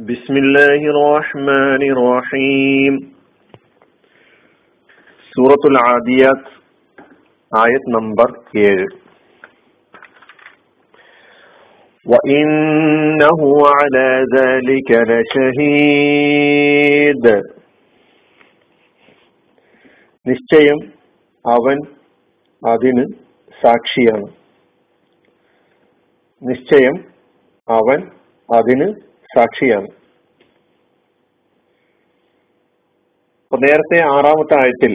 بسم الله الرحمن الرحيم സൂറത്തുൽ ആദിയാത്ത് ആയത് നമ്പർ ഏഴ് وإنه على ذلك لشهيد നിശ്ചയം അവൻ അതിന് സാക്ഷിയാണ് നിശ്ചയം അവൻ അതിന് സാക്ഷിയാണ്. അപ്പൊ നേരത്തെ ആറാമത്തെ ആഴത്തിൽ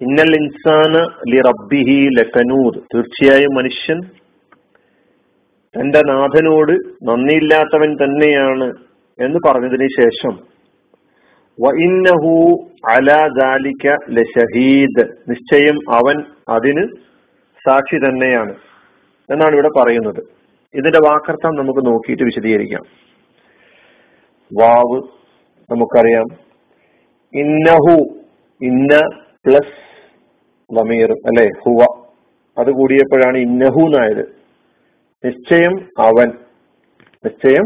ഇന്നൽ ഇൻസാന ലി റബ്ബിഹി ലക്കനൂർ തീർച്ചയായും മനുഷ്യൻ തന്റെ നാഥനോട് നന്ദിയില്ലാത്തവൻ തന്നെയാണ് എന്ന് പറഞ്ഞതിന് ശേഷം വഇന്നഹു അലാ നിശ്ചയം അവൻ അതിന് സാക്ഷി തന്നെയാണ് എന്നാണ് ഇവിടെ പറയുന്നത്. ഇതിന്റെ വാക്കർത്ഥം നമുക്ക് നോക്കിയിട്ട് വിശദീകരിക്കാം. വാവ് നമുക്കറിയാം. ഇന്നഹു ഇന്ന പ്ലസ് വമീർ അല്ലെ? ഹുവ. അത് കൂടിയപ്പോഴാണ് ഇന്നഹു എന്നായത്. നിശ്ചയം അവൻ. നിശ്ചയം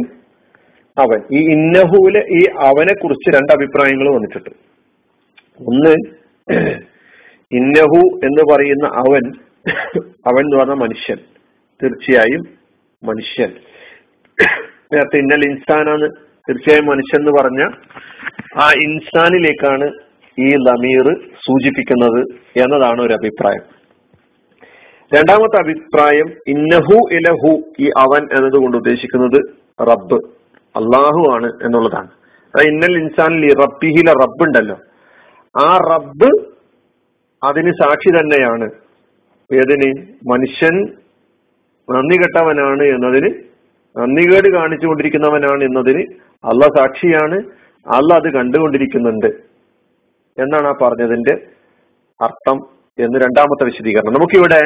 അവൻ. ഈ ഇന്നഹുവിൽ ഈ അവനെ കുറിച്ച് രണ്ട് അഭിപ്രായങ്ങൾ വന്നിട്ടുണ്ട്. ഒന്ന് ഇന്നഹു എന്ന് പറയുന്ന അവൻ അവൻ എന്ന് പറഞ്ഞ മനുഷ്യൻ. തീർച്ചയായും മനുഷ്യൻ. നേരത്തെ ഇന്നൽ ഇൻസാനാണ്. തീർച്ചയായും മനുഷ്യൻ എന്ന് പറഞ്ഞ ആ ഇൻസാനിലേക്കാണ് ഈ ലമീർ സൂചിപ്പിക്കുന്നത് എന്നതാണ് ഒരു അഭിപ്രായം. രണ്ടാമത്തെ അഭിപ്രായം ഇന്നഹു ഇലഹു ഈ അവൻ എന്നതുകൊണ്ട് ഉദ്ദേശിക്കുന്നത് റബ്ബ് അള്ളാഹു ആണ് എന്നുള്ളതാണ്. ഇന്നൽ ഇൻസാനിൽ റബ്ബിഹിലെ റബ്ബ് ഉണ്ടല്ലോ. ആ റബ്ബ് അതിന് സാക്ഷി തന്നെയാണ്. ഏതിന്? മനുഷ്യൻ നന്ദി കെട്ടവനാണ് എന്നതിന് നന്ദികേട് കാണിച്ചുകൊണ്ടിരിക്കുന്നവനാണ് എന്നതിന് അള്ള സാക്ഷിയാണ്. അള്ള അത് കണ്ടുകൊണ്ടിരിക്കുന്നുണ്ട് എന്നാണ് ആ പറഞ്ഞതിന്റെ അർത്ഥം എന്ന് രണ്ടാമത്തെ വിശദീകരണം. നമുക്കിവിടെ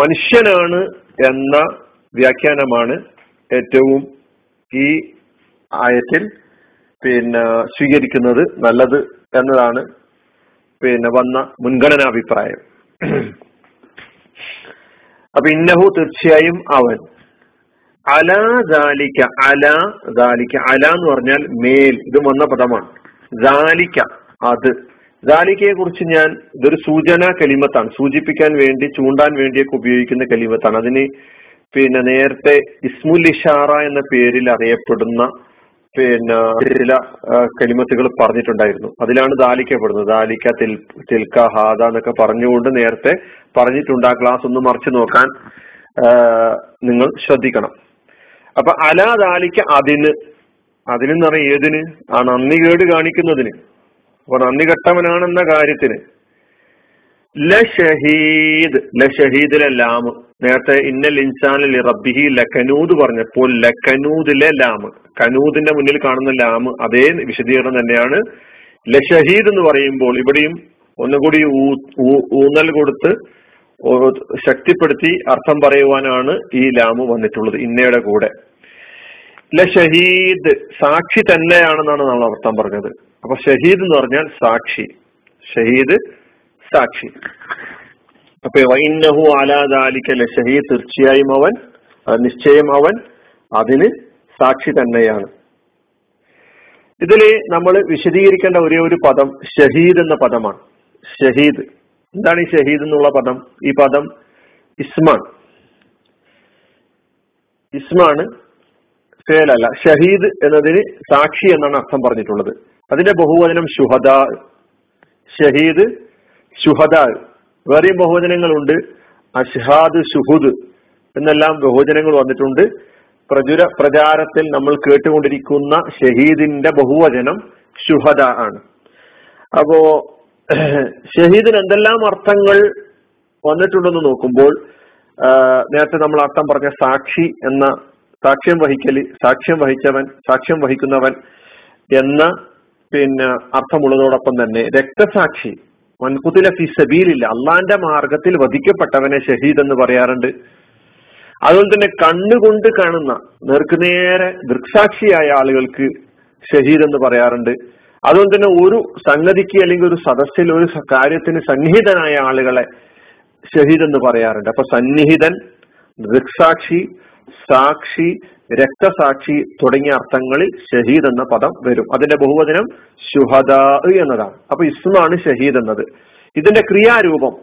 മനുഷ്യനാണ് എന്ന വ്യാഖ്യാനമാണ് ഏറ്റവും ഈ ആയത്തിൽ പിന്നെ സ്വീകരിക്കുന്നത് നല്ലത് എന്നതാണ് പിന്നെ വന്ന മുൻഗണനാഭിപ്രായം. അപ്പൊ ഇന്നഹു തീർച്ചയായും അവൻ. അല ദാലിക്ക അല ദാലിക്ക അല എന്ന് പറഞ്ഞാൽ മേൽ ഇത് വന്ന പദമാണ്. ദാലിക്ക അത്. ദാലിക്കയെ കുറിച്ച് ഞാൻ ഇതൊരു സൂചന കലിമത്താണ്. സൂചിപ്പിക്കാൻ വേണ്ടി ചൂണ്ടാൻ വേണ്ടിയൊക്കെ ഉപയോഗിക്കുന്ന കലിമത്താണ്. അതിന് പിന്നെ നേരത്തെ ഇസ്മുൽ ഇഷാറ എന്ന പേരിൽ അറിയപ്പെടുന്ന പിന്നെ ചില കലിമത്തുകൾ പറഞ്ഞിട്ടുണ്ടായിരുന്നു. അതിലാണ് ദാലിക്കപ്പെടുന്നത്. ദാലിക്ക തിൽ തിൽക്ക ഹാദ എന്നൊക്കെ പറഞ്ഞുകൊണ്ട് നേരത്തെ പറഞ്ഞിട്ടുണ്ട്. ആ ക്ലാസ് ഒന്ന് മറിച്ചു നോക്കാൻ നിങ്ങൾ ശ്രദ്ധിക്കണം. അപ്പൊ അലാ ദാലിക്ക അതിന് അതിനെന്ന് പറയാം ഏതിന്? ആ നന്ദി കേട് കാണിക്കുന്നതിന്. അപ്പൊ നന്ദി കെട്ടവനാണെന്ന കാര്യത്തിന്. ലഷഹീദ് ലഷഹീദിലെ ലാമ് നേരത്തെ ഇന്നൽ ഇൻസാനിൽ റബ്ബിഹി ലഖനൂദ് പറഞ്ഞപ്പോൾ ലഖനൂദിലെ ലാമ് കനൂദിന്റെ മുന്നിൽ കാണുന്ന ലാമ് അതേ വിശദീകരണം തന്നെയാണ്. ലഷഹീദ് എന്ന് പറയുമ്പോൾ ഇവിടെയും ഒന്നുകൂടി ഊന്നൽ കൊടുത്ത് ശക്തിപ്പെടുത്തി അർത്ഥം പറയുവാനാണ് ഈ ലാമ് വന്നിട്ടുള്ളത് ഇന്നയുടെ കൂടെ. ലഷഹീദ് സാക്ഷി തന്നെയാണെന്നാണ് നമ്മൾ അർത്ഥം പറഞ്ഞത്. അപ്പൊ ഷഹീദ് എന്ന് പറഞ്ഞാൽ സാക്ഷി. ഷഹീദ് സാക്ഷി. അപ്പൊ വൈന്നഹു ആലാദാലിക്കല്ല ലഷഹി തീർച്ചയായും അവൻ നിശ്ചയം അവൻ അതിന് സാക്ഷി തന്നെയാണ്. ഇതിൽ നമ്മൾ വിശദീകരിക്കേണ്ട ഒരേ ഒരു പദം ഷഹീദ് എന്ന പദമാണ്. ഷഹീദ്. എന്താണ് ഈ ഷഹീദ് എന്നുള്ള പദം? ഈ പദം ഇസ്മാൻ ഇസ്മാണ് ഫേലല്ല ഷഹീദ് എന്നതിന് സാക്ഷി എന്നാണ് അർത്ഥം പറഞ്ഞിട്ടുള്ളത്. അതിന്റെ ബഹുവചനം ഷുഹദ. ഷഹീദ് ഷുഹദ വേറെയും ബഹുവചനങ്ങളുണ്ട്. അഷ്ഹാദ് ഷുഹുദ് എന്നെല്ലാം ബഹുവചനങ്ങൾ വന്നിട്ടുണ്ട്. പ്രചുര പ്രചാരത്തിൽ നമ്മൾ കേട്ടുകൊണ്ടിരിക്കുന്ന ഷഹീദിന്റെ ബഹുവചനം ഷുഹദ ആണ്. അപ്പോ ഷഹീദിന് എന്തെല്ലാം അർത്ഥങ്ങൾ വന്നിട്ടുണ്ടെന്ന് നോക്കുമ്പോൾ നേരത്തെ നമ്മൾ അർത്ഥം പറഞ്ഞ സാക്ഷി എന്ന സാക്ഷ്യം വഹിക്കൽ സാക്ഷ്യം വഹിച്ചവൻ സാക്ഷ്യം വഹിക്കുന്നവൻ എന്ന പിന്നെ അർത്ഥമുള്ളതോടൊപ്പം തന്നെ രക്തസാക്ഷി. മൻകുത്തിലെ ഫി സബീലില്ല. അള്ളാന്റെ മാർഗത്തിൽ വധിക്കപ്പെട്ടവനെ ഷഹീദ് എന്ന് പറയാറുണ്ട്. അതുപോലെ തന്നെ കണ്ണുകൊണ്ട് കാണുന്ന നേർക്കുനേരെ ദൃക്സാക്ഷിയായ ആളുകൾക്ക് ഷഹീദ് എന്ന് പറയാറുണ്ട്. അതുകൊണ്ട് തന്നെ ഒരു സംഗതിക്ക് അല്ലെങ്കിൽ ഒരു സദസ്സിൽ ഒരു കാര്യത്തിന് സന്നിഹിതനായ ആളുകളെ ഷഹീദ് എന്ന് പറയാറുണ്ട്. അപ്പൊ സന്നിഹിതൻ ദൃക്സാക്ഷി സാക്ഷി രക്തസാക്ഷി തുടങ്ങിയ അർത്ഥങ്ങളിൽ ഷഹീദ് എന്ന പദം വരും. അതിന്റെ ബഹുവചനം ശുഹദ എന്നതാണ്. അപ്പൊ ഇസ്മാണ് ഷഹീദ് എന്നത്. ഇതിന്റെ ക്രിയാരൂപം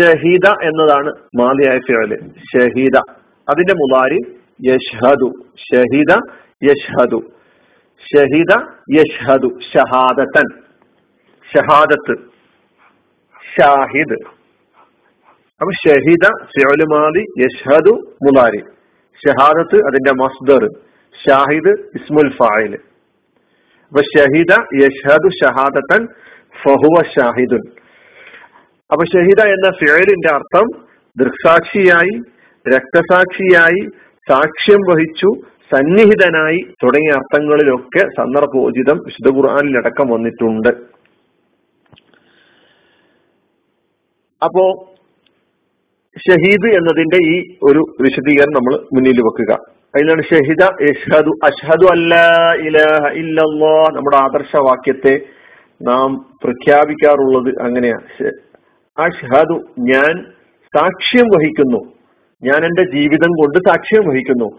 ഷഹീദ എന്നതാണ് മാതിയായ ഫിഴൽ ഷഹീദ. അതിന്റെ മുതാരി യഷ്ഹദു ഷഹീദ യഷ്ഹദു ഷഹീദ യഷ്ഹദു ഷഹാദത്തൻ. ഷഹാദത്ത്. ഷാഹിദ്. അപ്പൊ ഷഹിദ ഫിഅലുമാലി യഷ്ഹദു മുലാരി. ഷഹാദത്ത് അതിന്റെ മസ്ദർ ഷാഹിദ് ഇസ്മുൽ ഫായിൽ അപ്പൊ ഷഹിദ യഷ്ഹദു ഷഹാദത്തൻ ഫഹുവ ഷാഹിദുൻ. അപ്പൊ ഷഹിദ എന്ന ഫിഴലിന്റെ അർത്ഥം ദൃക്സാക്ഷിയായി രക്തസാക്ഷിയായി സാക്ഷ്യം വഹിച്ചു സന്നിഹിതനായി തുടങ്ങിയ അർത്ഥങ്ങളിലൊക്കെ സന്ദർഭോചിതം വിശുദ്ധ ഖുർആാനിലടക്കം വന്നിട്ടുണ്ട്. അപ്പോ ഷഹീദ് എന്നതിന്റെ ഈ ഒരു വിശദീകരണം നമ്മൾ മുന്നിൽ വെക്കുക. അതിലാണ് ഷഹിദ യഷ്ഹദു അഷ്ഹദു അല്ല ഇലഹ ഇല്ലല്ലോ നമ്മുടെ ആദർശവാക്യത്തെ നാം പ്രഖ്യാപിക്കാറുള്ളത് അങ്ങനെയാ അഷ്ഹദു ഞാൻ സാക്ഷ്യം വഹിക്കുന്നു. ഞാൻ എന്റെ ജീവിതം കൊണ്ട് സാക്ഷ്യം വഹിക്കുന്നു.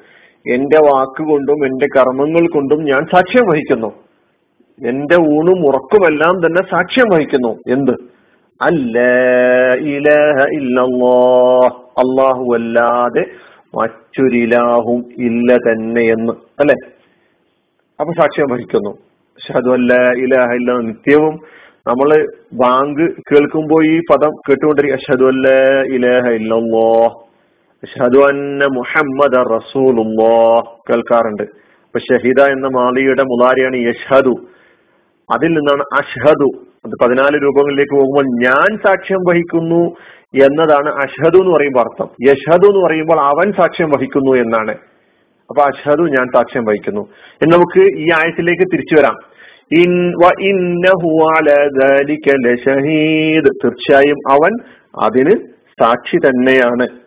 എന്റെ വാക്കുകൊണ്ടും എന്റെ കർമ്മങ്ങൾ കൊണ്ടും ഞാൻ സാക്ഷ്യം വഹിക്കുന്നു. എന്റെ ഊണും ഉറക്കുമെല്ലാം തന്നെ സാക്ഷ്യം വഹിക്കുന്നു. എന്ത്? ഇലഹ ഇല്ലല്ലോ അള്ളാഹു അല്ലാതെ മറ്റൊരിലാഹും ഇല്ല തന്നെ എന്ന്. അല്ലെ? അപ്പൊ സാക്ഷ്യം വഹിക്കുന്നു. ഷഹദു അല്ല ഇലാഹ ഇല്ല നിത്യവും നമ്മൾ ബാങ്ക് കേൾക്കുമ്പോ ഈ പദം കേട്ടുകൊണ്ടിരിക്കുക. അഷഹദു അല്ല ഇലാഹ ഇല്ലല്ലോ അഷഹദു അന്ന മുഹമ്മദ് റസൂലുല്ലോ കേൾക്കാറുണ്ട്. അപ്പൊ ഷഹിദ എന്ന മാളിയുടെ മുലാരിയാണ് യഷ്ഹദു. അതിൽ നിന്നാണ് അഷ്ഹദു. അത് പതിനാല് രൂപങ്ങളിലേക്ക് പോകുമ്പോൾ ഞാൻ സാക്ഷ്യം വഹിക്കുന്നു എന്നതാണ് അഷദു എന്ന് പറയുമ്പോൾ അർത്ഥം. യഷദു എന്ന് പറയുമ്പോൾ അവൻ സാക്ഷ്യം വഹിക്കുന്നു എന്നാണ്. അപ്പൊ അഷദു ഞാൻ സാക്ഷ്യം വഹിക്കുന്നു. എന്ന് നമുക്ക് ഈ ആയത്തിലേക്ക് തിരിച്ചു വരാം. തീർച്ചയായും അവൻ അതിന് സാക്ഷി തന്നെയാണ്.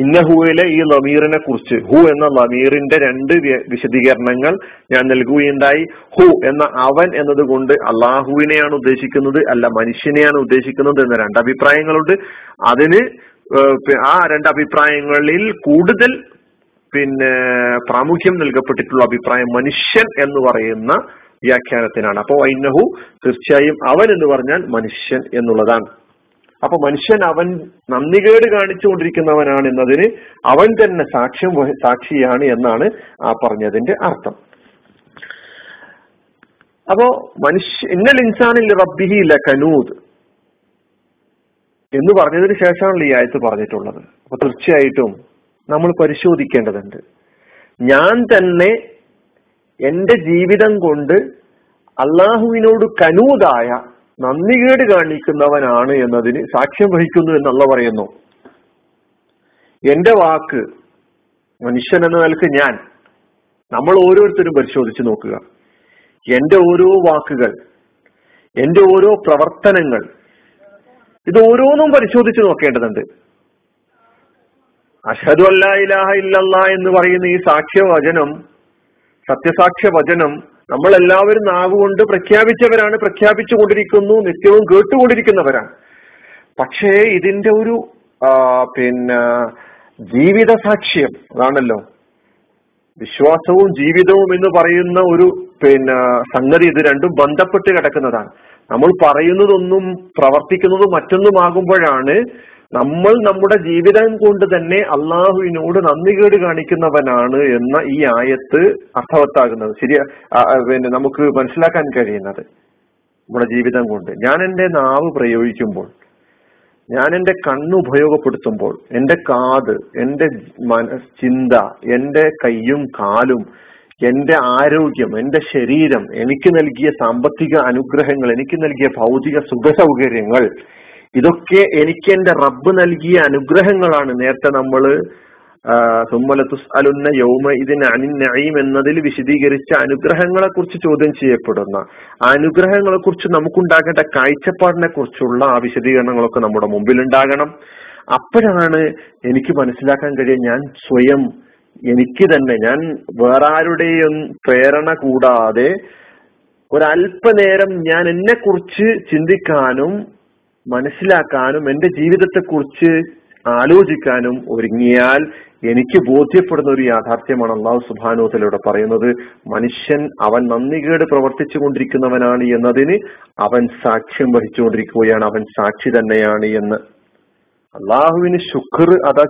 ഇന്നഹുവിലെ ഈ ലമീറിനെ കുറിച്ച് ഹു എന്ന ലമീറിന്റെ രണ്ട് വിശദീകരണങ്ങൾ ഞാൻ നൽകുകയുണ്ടായി. ഹു എന്ന അവൻ എന്നതുകൊണ്ട് അള്ളാഹുവിനെയാണ് ഉദ്ദേശിക്കുന്നത് അല്ല മനുഷ്യനെയാണ് ഉദ്ദേശിക്കുന്നത് എന്ന രണ്ട് അഭിപ്രായങ്ങളുണ്ട്. അതിന് ആ രണ്ട് അഭിപ്രായങ്ങളിൽ കൂടുതൽ പിന്നെ പ്രാമുഖ്യം നൽകപ്പെട്ടിട്ടുള്ള അഭിപ്രായം മനുഷ്യൻ എന്ന് പറയുന്ന വ്യാഖ്യാനത്തിനാണ്. അപ്പോൾ ഐനഹു തീർച്ചയായും അവൻ എന്ന് പറഞ്ഞാൽ മനുഷ്യൻ എന്നുള്ളതാണ്. അപ്പൊ മനുഷ്യൻ അവൻ നന്ദികേട് കാണിച്ചുകൊണ്ടിരിക്കുന്നവനാണ് എന്നതിന് അവൻ തന്നെ സാക്ഷ്യം സാക്ഷിയാണ് എന്നാണ് ആ പറഞ്ഞതിന്റെ അർത്ഥം. അപ്പോ മനുഷ്യ ഇന്നൽ ഇൻസാനിൽ റബ്ബിഹി കനൂദ് എന്ന് പറഞ്ഞതിന് ശേഷമാണ് ഈ ആയത്ത് പറഞ്ഞിട്ടുള്ളത്. അപ്പൊ തീർച്ചയായിട്ടും നമ്മൾ പരിശോധിക്കേണ്ടതുണ്ട്. ഞാൻ തന്നെ എന്റെ ജീവിതം കൊണ്ട് അള്ളാഹുവിനോട് കനൂതായ നന്ദികേട് കാണിക്കുന്നവനാണ് എന്നതിന് സാക്ഷ്യം വഹിക്കുന്നു എന്നുള്ള പറയുന്നു. എന്റെ വാക്ക് മനുഷ്യൻ എന്ന നിലയ്ക്ക് ഞാൻ. നമ്മൾ ഓരോരുത്തരും പരിശോധിച്ചു നോക്കുക. എന്റെ ഓരോ വാക്കുകൾ എന്റെ ഓരോ പ്രവർത്തനങ്ങൾ ഇത് ഓരോന്നും പരിശോധിച്ചു നോക്കേണ്ടതുണ്ട്. അഷദു അല്ലാ ഇലാഹ ഇല്ലല്ലാ എന്ന് പറയുന്ന ഈ സാക്ഷ്യവചനം സത്യസാക്ഷ്യ വചനം നമ്മൾ എല്ലാവരും നാവുകൊണ്ട് പ്രഖ്യാപിച്ചവരാണ് പ്രഖ്യാപിച്ചുകൊണ്ടിരിക്കുന്നു നിത്യവും കേട്ടുകൊണ്ടിരിക്കുന്നവരാണ്. പക്ഷേ ഇതിന്റെ ഒരു പിന്നെ ജീവിത സാക്ഷ്യം അതാണല്ലോ. വിശ്വാസവും ജീവിതവും എന്ന് പറയുന്ന ഒരു പിന്നെ സംഗതി ഇത് രണ്ടും ബന്ധപ്പെട്ട് കിടക്കുന്നതാണ്. നമ്മൾ പറയുന്നതൊന്നും പ്രവർത്തിക്കുന്നതും മറ്റൊന്നുമാകുമ്പോഴാണ് നമ്മൾ നമ്മുടെ ജീവിതം കൊണ്ട് തന്നെ അള്ളാഹുവിനോട് നന്ദികേട് കാണിക്കുന്നവനാണ് എന്ന ഈ ആയത്ത് അർത്ഥവത്താകുന്നത്. ശരിയാ പിന്നെ നമുക്ക് മനസ്സിലാക്കാൻ കഴിയുന്നത് നമ്മുടെ ജീവിതം കൊണ്ട്. ഞാൻ എന്റെ നാവ് പ്രയോഗിക്കുമ്പോൾ ഞാൻ എന്റെ കണ്ണ് ഉപയോഗപ്പെടുത്തുമ്പോൾ എന്റെ കാത് എന്റെ ചിന്ത എന്റെ കയ്യും കാലും എന്റെ ആരോഗ്യം എന്റെ ശരീരം എനിക്ക് നൽകിയ സാമ്പത്തിക അനുഗ്രഹങ്ങൾ എനിക്ക് നൽകിയ ഭൗതിക സുഖ സൗകര്യങ്ങൾ ഇതൊക്കെ എനിക്ക് എന്റെ റബ്ബ് നൽകിയ അനുഗ്രഹങ്ങളാണ്. നേരത്തെ നമ്മൾ സുമ്മലത്തുസ് അലുന്ന യൗമ ഇതിന് അനിൻ നഈം എന്നതിൽ വിശദീകരിച്ച അനുഗ്രഹങ്ങളെ കുറിച്ച് ചോദ്യം ചെയ്യപ്പെടുന്ന അനുഗ്രഹങ്ങളെ കുറിച്ച് നമുക്കുണ്ടാകേണ്ട കാഴ്ചപ്പാടിനെ കുറിച്ചുള്ള ആ വിശദീകരണങ്ങളൊക്കെ നമ്മുടെ മുമ്പിൽ ഉണ്ടാകണം അപ്പോഴാണ് എനിക്ക് മനസ്സിലാക്കാൻ കഴിയുക ഞാൻ സ്വയം എനിക്ക് തന്നെ ഞാൻ വേറെ ആരുടെയും പ്രേരണ കൂടാതെ ഒരല്പനേരം ഞാൻ എന്നെ കുറിച്ച് ചിന്തിക്കാനും മനസ്സിലാക്കാനും എന്റെ ജീവിതത്തെ കുറിച്ച് ആലോചിക്കാനും ഒരുങ്ങിയാൽ എനിക്ക് ബോധ്യപ്പെടുന്ന ഒരു യാഥാർത്ഥ്യമാണ് അള്ളാഹു സുബാനോത്തിലൂടെ പറയുന്നത് മനുഷ്യൻ അവൻ നന്ദികേട് പ്രവർത്തിച്ചു കൊണ്ടിരിക്കുന്നവനാണ് എന്നതിന് അവൻ സാക്ഷ്യം വഹിച്ചുകൊണ്ടിരിക്കുകയാണ് അവൻ സാക്ഷി തന്നെയാണ് എന്ന്. അള്ളാഹുവിന് ശുക്ർ അതാ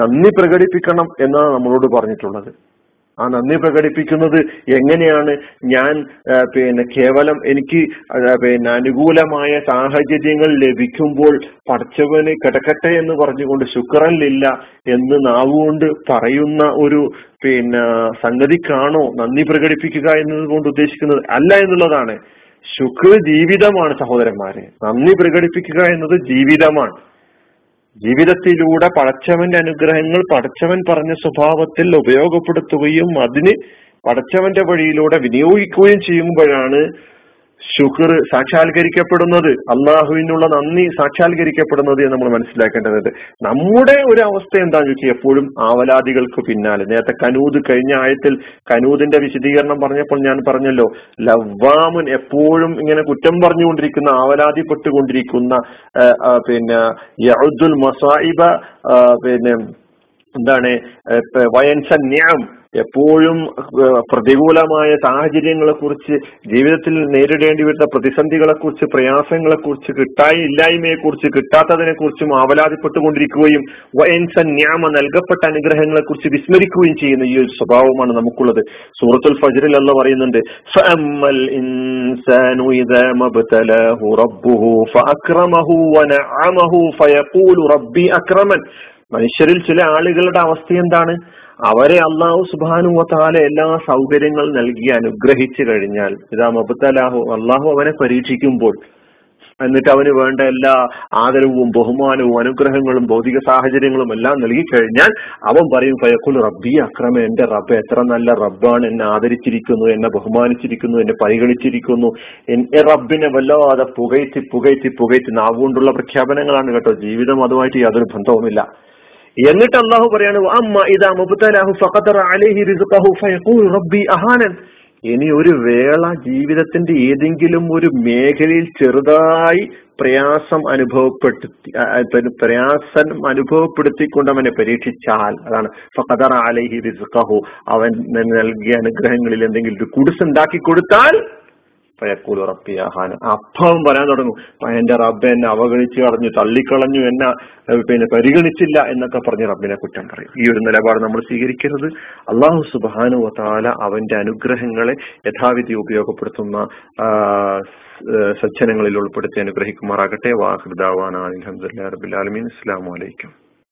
നന്ദി പ്രകടിപ്പിക്കണം എന്നാണ് നമ്മളോട് പറഞ്ഞിട്ടുള്ളത്. ആ നന്ദി പ്രകടിപ്പിക്കുന്നത് എങ്ങനെയാണ്? ഞാൻ പിന്നെ കേവലം എനിക്ക് പിന്നെ അനുകൂലമായ സാഹചര്യങ്ങൾ ലഭിക്കുമ്പോൾ പഠിച്ചവന് കിടക്കട്ടെ എന്ന് പറഞ്ഞുകൊണ്ട് ശുക്രനില്ല എന്ന് നാവുകൊണ്ട് പറയുന്ന ഒരു പിന്നെ സംഗതിക്കാണോ നന്ദി പ്രകടിപ്പിക്കുക എന്നതുകൊണ്ട് ഉദ്ദേശിക്കുന്നത് അല്ല എന്നുള്ളതാണ്. ശുക്ര ജീവിതമാണ് സഹോദരന്മാരെ. നന്ദി പ്രകടിപ്പിക്കുക എന്നത് ജീവിതമാണ്. ജീവിതത്തിലൂടെ പടച്ചവന്റെ അനുഗ്രഹങ്ങൾ പടച്ചവൻ പറഞ്ഞ സ്വഭാവത്തിൽ ഉപയോഗപ്പെടുത്തുകയും അതിന് പടച്ചവന്റെ വഴിയിലൂടെ വിനിയോഗിക്കുകയും ചെയ്യുമ്പോഴാണ് ശുക്ർ സാക്ഷാത്കരിക്കപ്പെടുന്നത് അള്ളാഹുവിനുള്ള നന്ദി സാക്ഷാത്കരിക്കപ്പെടുന്നത് എന്ന് നമ്മൾ മനസ്സിലാക്കേണ്ടതുണ്ട്. നമ്മുടെ ഒരു അവസ്ഥ എന്താണെന്ന് ചോദിച്ചാൽ എപ്പോഴും ആവലാദികൾക്ക് പിന്നാലെ. നേരത്തെ കനൂദ് കഴിഞ്ഞ ആയത്തിൽ കനൂദിന്റെ വിശദീകരണം പറഞ്ഞപ്പോൾ ഞാൻ പറഞ്ഞല്ലോ ലവ്വാമുൻ എപ്പോഴും ഇങ്ങനെ കുറ്റം പറഞ്ഞുകൊണ്ടിരിക്കുന്ന ആവലാതിപ്പെട്ടുകൊണ്ടിരിക്കുന്ന പിന്നെ യഹുദുൽ മസായിബ പിന്നെ എന്താണ് വയൻസ ന്യാം എപ്പോഴും പ്രതികൂലമായ സാഹചര്യങ്ങളെ കുറിച്ച് ജീവിതത്തിൽ നേരിടേണ്ടി വരുന്ന പ്രതിസന്ധികളെ കുറിച്ച് പ്രയാസങ്ങളെ കുറിച്ച് കിട്ടായി കിട്ടാത്തതിനെ കുറിച്ചും ആവലാതിപ്പെട്ടുകൊണ്ടിരിക്കുകയും വയൻസൻ ന്യാമ നൽകപ്പെട്ട അനുഗ്രഹങ്ങളെ കുറിച്ച് വിസ്മരിക്കുകയും ചെയ്യുന്ന ഈ ഒരു സ്വഭാവമാണ് നമുക്കുള്ളത്. സൂറത്തുൽ ഫജറിൽ അല്ല പറയുന്നുണ്ട് മനുഷ്യരിൽ ചില ആളുകളുടെ അവസ്ഥ എന്താണ്? അവരെ അള്ളാഹു സുബാനു വത്താല എല്ലാ സൗകര്യങ്ങൾ നൽകി അനുഗ്രഹിച്ചു കഴിഞ്ഞാൽ ഇതാ മബത്തലാഹു അള്ളാഹു അവനെ പരീക്ഷിക്കുമ്പോൾ എന്നിട്ട് അവന് വേണ്ട എല്ലാ ആദരവും ബഹുമാനവും അനുഗ്രഹങ്ങളും ഭൗതിക സാഹചര്യങ്ങളും എല്ലാം നൽകി കഴിഞ്ഞാൽ അവൻ പറയും ഫയക്കുൽ റബ്ബി അക്രമ എന്റെ റബ്ബ് എത്ര നല്ല റബ്ബാണ് എന്നെ ആദരിച്ചിരിക്കുന്നു എന്നെ ബഹുമാനിച്ചിരിക്കുന്നു എന്നെ പരിഗണിച്ചിരിക്കുന്നു. എന്റെ റബ്ബിനെ വല്ലാതെ പുകയ്ത്തി പുകയ്ത്തി പുകയ്ത്തി നാവുകൊണ്ടുള്ള പ്രഖ്യാപനങ്ങളാണ് കേട്ടോ. ജീവിതം അതുമായിട്ട് യാതൊരു ബന്ധവുമില്ല. എന്നിട്ട് അള്ളാഹു പറയാണ് അമ്മ ഇതാ മുബുത്തലാഹു ഫഖത്തറ അലൈഹി റിസ്ഖഹു ഫയഖൂൽ റബ്ബി അഹാനൻ. ഇനി ഒരു വേള ജീവിതത്തിന്റെ ഏതെങ്കിലും ഒരു മേഖലയിൽ ചെറുതായി പ്രയാസം അനുഭവപ്പെടുത്തി പ്രയാസം അനുഭവപ്പെടുത്തിക്കൊണ്ട് അവനെ പരീക്ഷിച്ചാൽ അതാണ് ഫഖദർ അലൈഹി റിസ്ഖഹു. അവൻ നൽകിയ അനുഗ്രഹങ്ങളിൽ എന്തെങ്കിലും ഒരു കുടിസ് ഉണ്ടാക്കി കൊടുത്താൽ റബ്ബിയാഹാൻ അപ്പം പറയാൻ തുടങ്ങും. എന്റെ റബ്ബ് എന്നെ അവഗണിച്ച് കളഞ്ഞു തള്ളിക്കളഞ്ഞു എന്നെ പിന്നെ പരിഗണിച്ചില്ല എന്നൊക്കെ പറഞ്ഞ് റബ്ബിനെ കുറ്റം പറയും. ഈ ഒരു നിലപാട് നമ്മൾ സ്വീകരിക്കരുത്. അള്ളാഹു സുബാനു താല അവന്റെ അനുഗ്രഹങ്ങളെ യഥാവിധി ഉപയോഗപ്പെടുത്തുന്ന സജ്ജനങ്ങളിൽ ഉൾപ്പെടുത്തി അനുഗ്രഹിക്കുമാറാകട്ടെ. വാഹൃദാവാൻ അലഹമുല്ലാ റബിൻ അലമീൻ അസ്സാം വലൈക്കും